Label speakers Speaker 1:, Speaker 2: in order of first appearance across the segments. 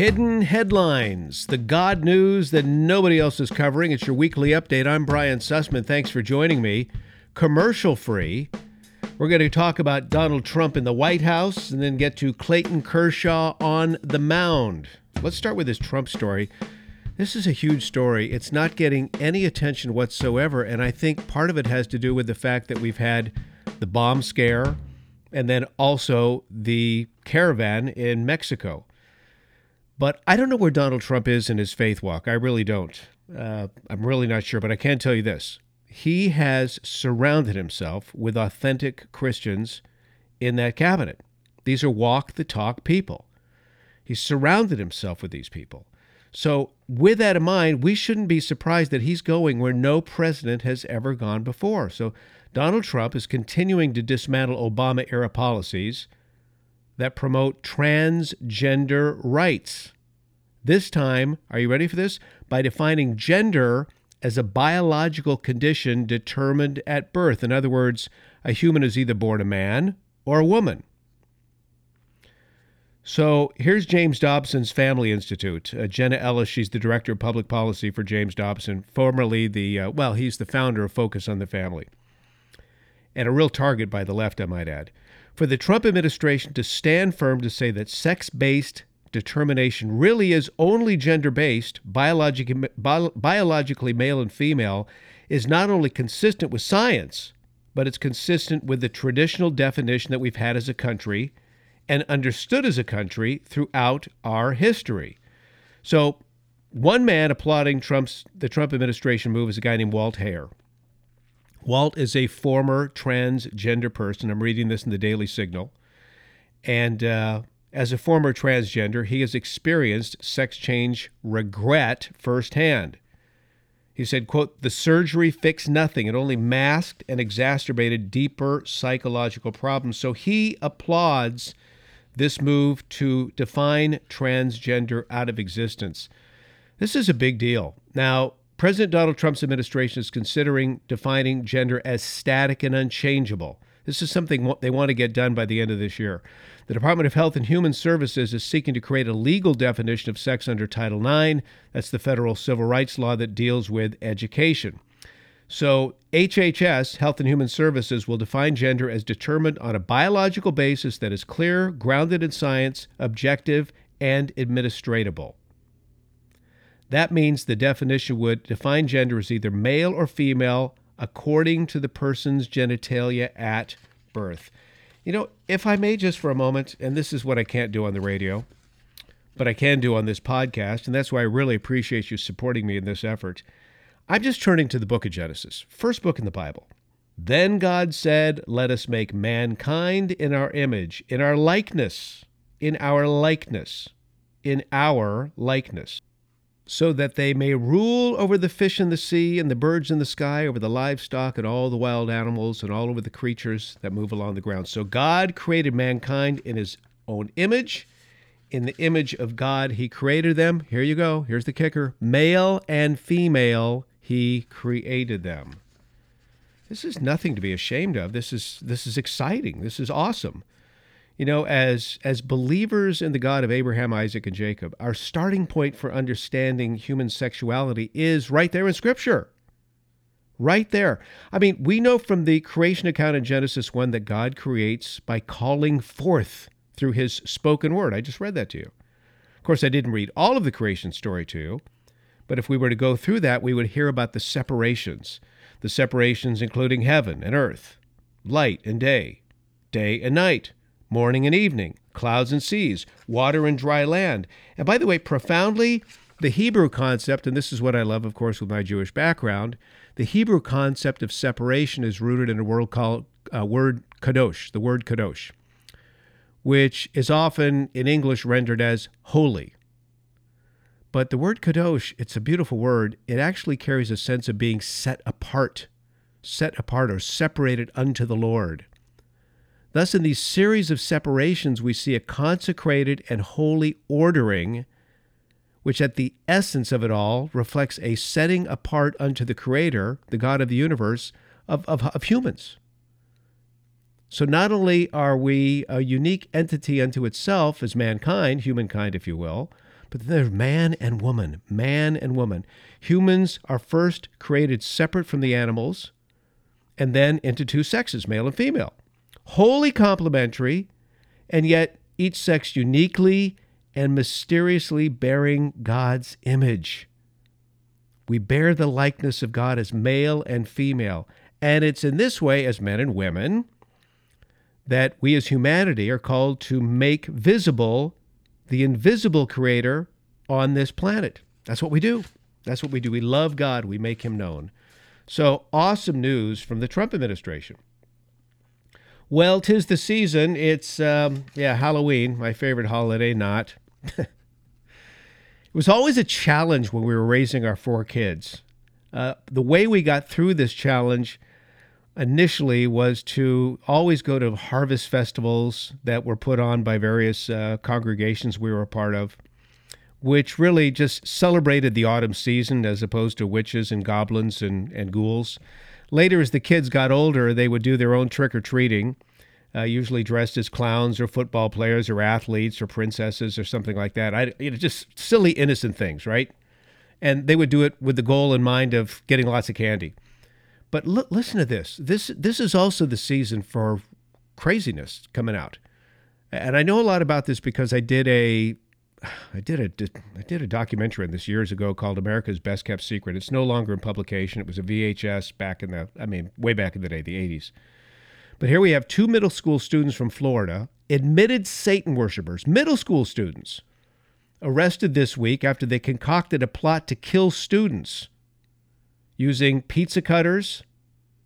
Speaker 1: Hidden Headlines, the God news that nobody else is covering. It's your weekly update. I'm Brian Sussman. Thanks for joining me. Commercial free. We're going to talk about Donald Trump in the White House and then get to Clayton Kershaw on the mound. Let's start with this Trump story. This is a huge story. It's not getting any attention whatsoever. And I think part of it has to do with the fact that we've had the bomb scare and then also the caravan in Mexico. But I don't know where Donald Trump is in his faith walk. I really don't. Uh, I'm really not sure, but I can tell you this. He has surrounded himself with authentic Christians in that cabinet. These are walk the talk people. He's surrounded himself with these people. So, with that in mind, we shouldn't be surprised that he's going where no president has ever gone before. So, Donald Trump is continuing to dismantle Obama era policies that promote transgender rights. This time, are you ready for this? By defining gender as a biological condition determined at birth. In other words, a human is either born a man or a woman. So here's James Dobson's Family Institute. Uh, Jenna Ellis, she's the director of public policy for James Dobson, formerly the, uh, well, he's the founder of Focus on the Family. And a real target by the left, I might add for the Trump administration to stand firm to say that sex based determination really is only gender based, biologically, biologically male and female, is not only consistent with science, but it's consistent with the traditional definition that we've had as a country and understood as a country throughout our history. So, one man applauding Trump's the Trump administration move is a guy named Walt Heyer. Walt is a former transgender person. I'm reading this in the Daily Signal. And uh, as a former transgender, he has experienced sex change regret firsthand. He said, quote, the surgery fixed nothing. It only masked and exacerbated deeper psychological problems. So he applauds this move to define transgender out of existence. This is a big deal. Now, President Donald Trump's administration is considering defining gender as static and unchangeable. This is something they want to get done by the end of this year. The Department of Health and Human Services is seeking to create a legal definition of sex under Title IX. That's the federal civil rights law that deals with education. So, HHS, Health and Human Services, will define gender as determined on a biological basis that is clear, grounded in science, objective, and administratable. That means the definition would define gender as either male or female according to the person's genitalia at birth. You know, if I may just for a moment, and this is what I can't do on the radio, but I can do on this podcast, and that's why I really appreciate you supporting me in this effort. I'm just turning to the book of Genesis, first book in the Bible. Then God said, Let us make mankind in our image, in our likeness, in our likeness, in our likeness so that they may rule over the fish in the sea and the birds in the sky, over the livestock and all the wild animals and all over the creatures that move along the ground. So God created mankind in his own image. In the image of God, he created them. Here you go. Here's the kicker male and female, he created them. This is nothing to be ashamed of. This is this is exciting. This is awesome you know, as as believers in the God of Abraham, Isaac, and Jacob, our starting point for understanding human sexuality is right there in Scripture. Right there. I mean, we know from the creation account in Genesis 1 that God creates by calling forth through his spoken word. I just read that to you. Of course, I didn't read all of the creation story to you, but if we were to go through that, we would hear about the separations. The separations including heaven and earth, light and day, day and night, morning and evening, clouds and seas, water and dry land. And by the way, profoundly, the Hebrew concept, and this is what I love, of course, with my Jewish background, the Hebrew concept of separation is rooted in a word called uh, word kadosh, the word kadosh, which is often in English rendered as holy. But the word kadosh, it's a beautiful word. It actually carries a sense of being set apart, set apart or separated unto the Lord. Thus, in these series of separations, we see a consecrated and holy ordering, which at the essence of it all reflects a setting apart unto the Creator, the God of the universe, of, of, of humans. So, not only are we a unique entity unto itself as mankind, humankind, if you will, But there's man and woman, man and woman. Humans are first created separate from the animals and then into two sexes, male and female. Wholly complementary, and yet each sex uniquely and mysteriously bearing God's image. We bear the likeness of God as male and female. And it's in this way, as men and women, that we as humanity are called to make visible the invisible creator on this planet. That's what we do. That's what we do. We love God, we make him known. So, awesome news from the Trump administration. Well, tis the season. It's, um, yeah, Halloween, my favorite holiday, not. it was always a challenge when we were raising our four kids. Uh, the way we got through this challenge initially was to always go to harvest festivals that were put on by various uh, congregations we were a part of, which really just celebrated the autumn season as opposed to witches and goblins and, and ghouls. Later, as the kids got older, they would do their own trick or treating, uh, usually dressed as clowns or football players or athletes or princesses or something like that. I, you know, just silly, innocent things, right? And they would do it with the goal in mind of getting lots of candy. But l- listen to this. This this is also the season for craziness coming out, and I know a lot about this because I did a I did a I did a documentary on this years ago called America's Best Kept Secret. It's no longer in publication. It was a VHS back in the I mean way back in the day, the 80s. But here we have two middle school students from Florida, admitted Satan worshippers, middle school students, arrested this week after they concocted a plot to kill students using pizza cutters,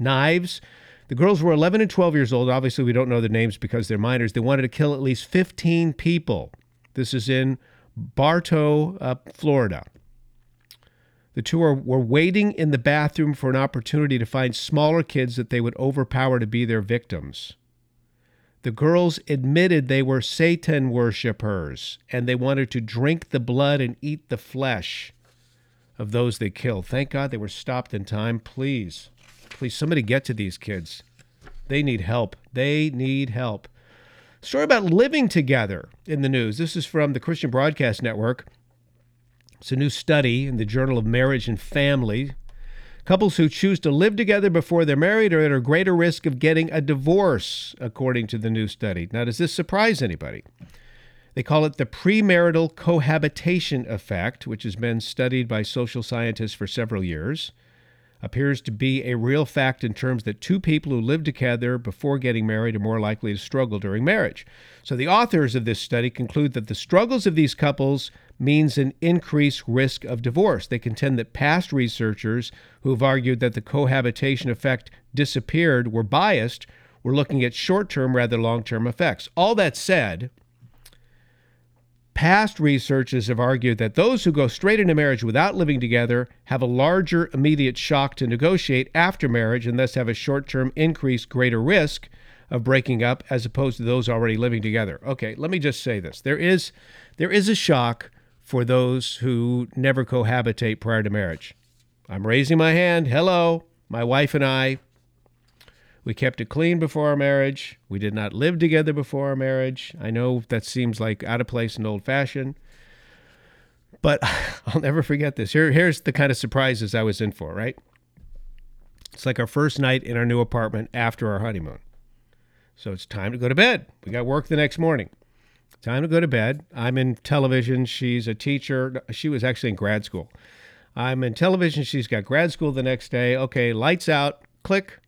Speaker 1: knives. The girls were 11 and 12 years old. Obviously, we don't know their names because they're minors. They wanted to kill at least 15 people. This is in Bartow, uh, Florida. The two are, were waiting in the bathroom for an opportunity to find smaller kids that they would overpower to be their victims. The girls admitted they were Satan worshippers and they wanted to drink the blood and eat the flesh of those they killed. Thank God they were stopped in time. Please, please, somebody get to these kids. They need help. They need help. Story about living together in the news. This is from the Christian Broadcast Network. It's a new study in the Journal of Marriage and Family. Couples who choose to live together before they're married are at a greater risk of getting a divorce, according to the new study. Now, does this surprise anybody? They call it the premarital cohabitation effect, which has been studied by social scientists for several years. Appears to be a real fact in terms that two people who live together before getting married are more likely to struggle during marriage. So the authors of this study conclude that the struggles of these couples means an increased risk of divorce. They contend that past researchers who have argued that the cohabitation effect disappeared were biased, were looking at short-term rather long-term effects. All that said, Past researchers have argued that those who go straight into marriage without living together have a larger immediate shock to negotiate after marriage and thus have a short term increased greater risk of breaking up as opposed to those already living together. Okay, let me just say this. There is there is a shock for those who never cohabitate prior to marriage. I'm raising my hand. Hello. My wife and I we kept it clean before our marriage. We did not live together before our marriage. I know that seems like out of place and old fashioned, but I'll never forget this. Here, here's the kind of surprises I was in for, right? It's like our first night in our new apartment after our honeymoon. So it's time to go to bed. We got work the next morning. Time to go to bed. I'm in television. She's a teacher. She was actually in grad school. I'm in television. She's got grad school the next day. Okay, lights out. Click.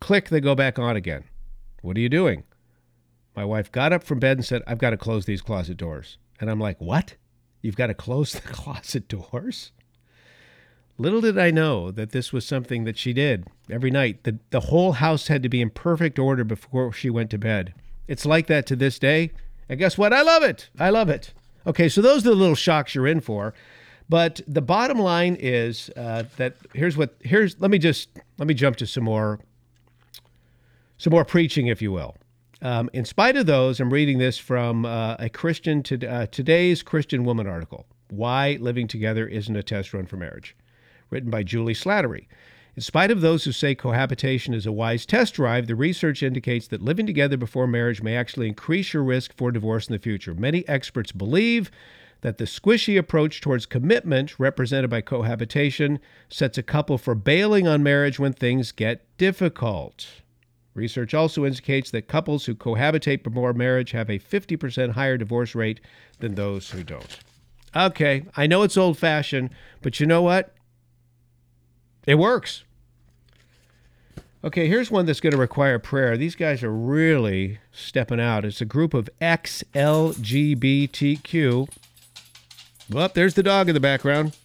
Speaker 1: Click, they go back on again. What are you doing? My wife got up from bed and said, I've got to close these closet doors. And I'm like, What? You've got to close the closet doors? Little did I know that this was something that she did every night. The, the whole house had to be in perfect order before she went to bed. It's like that to this day. And guess what? I love it. I love it. Okay, so those are the little shocks you're in for. But the bottom line is uh, that here's what here's let me just let me jump to some more some more preaching, if you will. Um, in spite of those, I'm reading this from uh, a Christian to, uh, today's Christian Woman article. Why living together isn't a test run for marriage, written by Juli Slattery. In spite of those who say cohabitation is a wise test drive, the research indicates that living together before marriage may actually increase your risk for divorce in the future. Many experts believe that the squishy approach towards commitment, represented by cohabitation, sets a couple for bailing on marriage when things get difficult. Research also indicates that couples who cohabitate before marriage have a 50% higher divorce rate than those who don't. Okay, I know it's old fashioned, but you know what? It works. Okay, here's one that's going to require prayer. These guys are really stepping out. It's a group of XLGBTQ. Well, there's the dog in the background.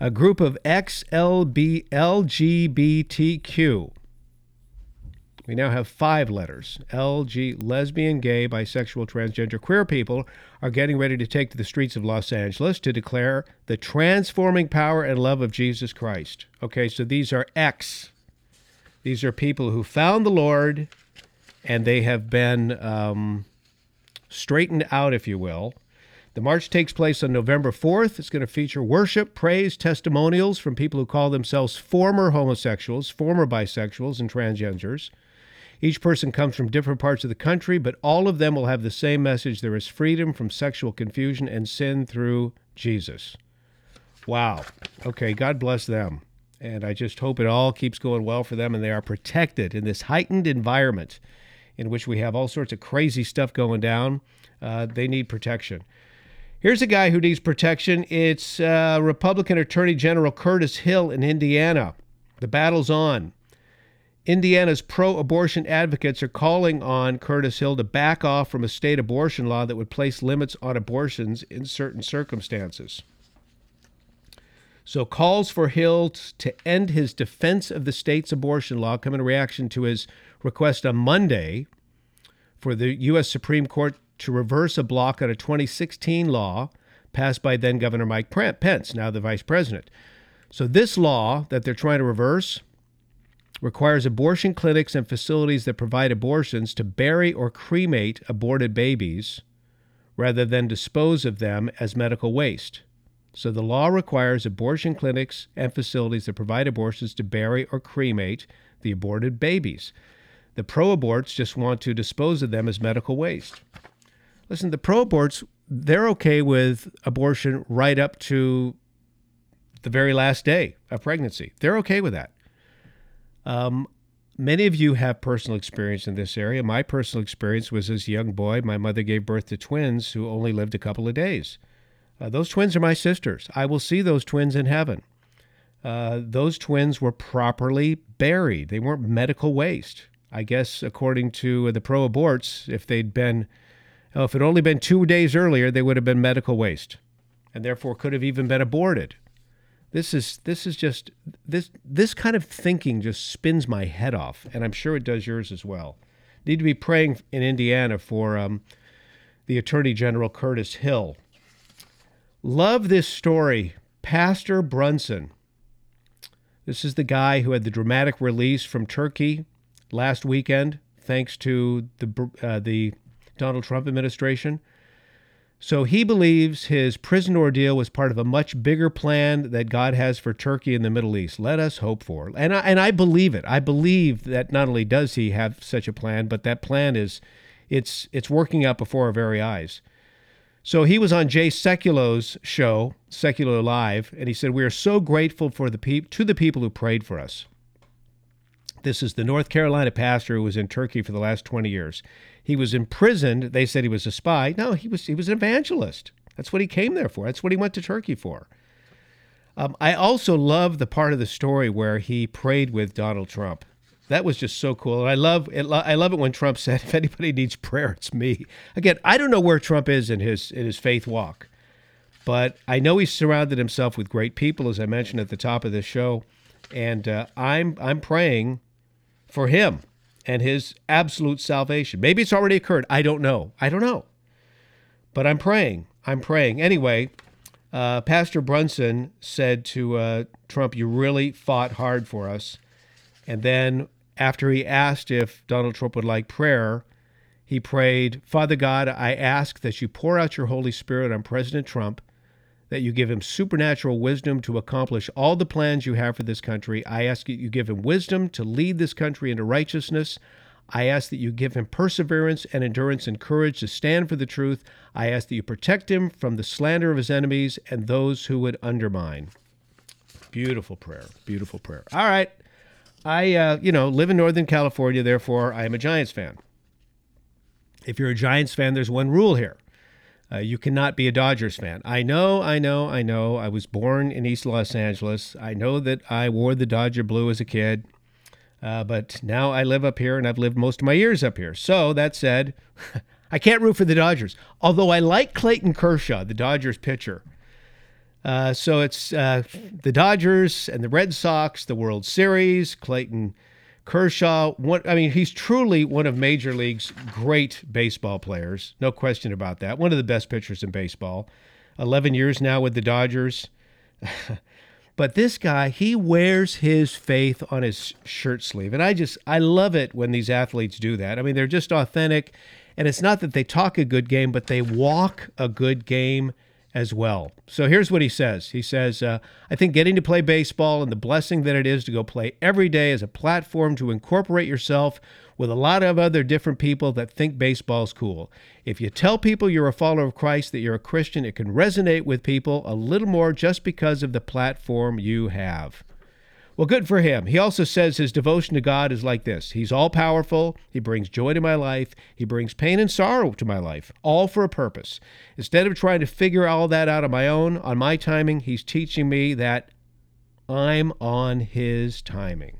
Speaker 1: A group of XLBLGBTQ. We now have five letters. LG, lesbian, gay, bisexual, transgender, queer people are getting ready to take to the streets of Los Angeles to declare the transforming power and love of Jesus Christ. Okay, so these are X. These are people who found the Lord and they have been um, straightened out, if you will. The march takes place on November 4th. It's going to feature worship, praise, testimonials from people who call themselves former homosexuals, former bisexuals, and transgenders. Each person comes from different parts of the country, but all of them will have the same message there is freedom from sexual confusion and sin through Jesus. Wow. Okay, God bless them. And I just hope it all keeps going well for them and they are protected in this heightened environment in which we have all sorts of crazy stuff going down. Uh, they need protection. Here's a guy who needs protection. It's uh, Republican Attorney General Curtis Hill in Indiana. The battle's on. Indiana's pro abortion advocates are calling on Curtis Hill to back off from a state abortion law that would place limits on abortions in certain circumstances. So, calls for Hill to end his defense of the state's abortion law come in reaction to his request on Monday for the U.S. Supreme Court to reverse a block on a 2016 law passed by then Governor Mike Pence, now the vice president. So, this law that they're trying to reverse requires abortion clinics and facilities that provide abortions to bury or cremate aborted babies rather than dispose of them as medical waste. So the law requires abortion clinics and facilities that provide abortions to bury or cremate the aborted babies. The pro aborts just want to dispose of them as medical waste. Listen, the pro aborts, they're okay with abortion right up to the very last day of pregnancy. They're okay with that. Um, many of you have personal experience in this area. My personal experience was as a young boy, my mother gave birth to twins who only lived a couple of days. Uh, those twins are my sisters. I will see those twins in heaven. Uh, those twins were properly buried. They weren't medical waste. I guess, according to the pro aborts, if they'd been, oh, if it only been two days earlier, they would have been medical waste and therefore could have even been aborted. This is this is just this this kind of thinking just spins my head off, and I'm sure it does yours as well. Need to be praying in Indiana for um, the Attorney General Curtis Hill. Love this story, Pastor Brunson. This is the guy who had the dramatic release from Turkey last weekend, thanks to the uh, the Donald Trump administration. So he believes his prison ordeal was part of a much bigger plan that God has for Turkey and the Middle East. Let us hope for. And I, and I believe it. I believe that not only does he have such a plan, but that plan is it's it's working out before our very eyes. So he was on Jay Sekulow's show, Sekulow Live, and he said, "We are so grateful for the pe- to the people who prayed for us." This is the North Carolina pastor who was in Turkey for the last 20 years. He was imprisoned. They said he was a spy. No, he was he was an evangelist. That's what he came there for. That's what he went to Turkey for. Um, I also love the part of the story where he prayed with Donald Trump. That was just so cool. And I love it. I love it when Trump said, "If anybody needs prayer, it's me." Again, I don't know where Trump is in his in his faith walk, but I know he's surrounded himself with great people, as I mentioned at the top of this show, and uh, I'm I'm praying for him and his absolute salvation. Maybe it's already occurred. I don't know. I don't know. But I'm praying. I'm praying. Anyway, uh, Pastor Brunson said to uh, Trump, You really fought hard for us. And then after he asked if Donald Trump would like prayer, he prayed, Father God, I ask that you pour out your Holy Spirit on President Trump, that you give him supernatural wisdom to accomplish all the plans you have for this country. I ask that you give him wisdom to lead this country into righteousness. I ask that you give him perseverance and endurance and courage to stand for the truth. I ask that you protect him from the slander of his enemies and those who would undermine. Beautiful prayer. Beautiful prayer. All right. I, uh, you know, live in Northern California, therefore I am a Giants fan. If you're a Giants fan, there's one rule here. Uh, you cannot be a Dodgers fan. I know, I know, I know. I was born in East Los Angeles. I know that I wore the Dodger blue as a kid. Uh, but now I live up here and I've lived most of my years up here. So that said, I can't root for the Dodgers. Although I like Clayton Kershaw, the Dodgers pitcher. Uh, so it's uh, the Dodgers and the Red Sox, the World Series, Clayton Kershaw. One, I mean, he's truly one of Major League's great baseball players. No question about that. One of the best pitchers in baseball. 11 years now with the Dodgers. But this guy, he wears his faith on his shirt sleeve. And I just, I love it when these athletes do that. I mean, they're just authentic. And it's not that they talk a good game, but they walk a good game as well. So here's what he says He says, uh, I think getting to play baseball and the blessing that it is to go play every day is a platform to incorporate yourself with a lot of other different people that think baseball's cool. If you tell people you're a follower of Christ, that you're a Christian, it can resonate with people a little more just because of the platform you have. Well, good for him. He also says his devotion to God is like this He's all powerful. He brings joy to my life. He brings pain and sorrow to my life, all for a purpose. Instead of trying to figure all that out on my own, on my timing, He's teaching me that I'm on His timing.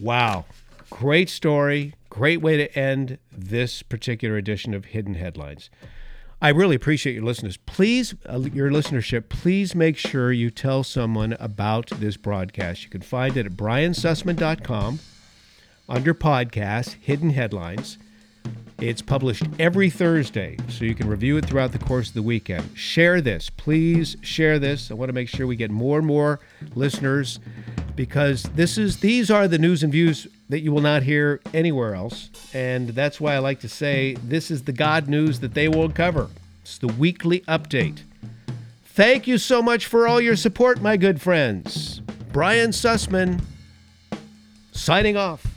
Speaker 1: Wow. Great story. Great way to end this particular edition of Hidden Headlines. I really appreciate your listeners. Please, uh, your listenership, please make sure you tell someone about this broadcast. You can find it at briansussman.com under podcast, Hidden Headlines. It's published every Thursday, so you can review it throughout the course of the weekend. Share this. Please share this. I want to make sure we get more and more listeners because this is these are the news and views that you will not hear anywhere else. And that's why I like to say this is the God news that they won't cover. It's the weekly update. Thank you so much for all your support, my good friends. Brian Sussman signing off.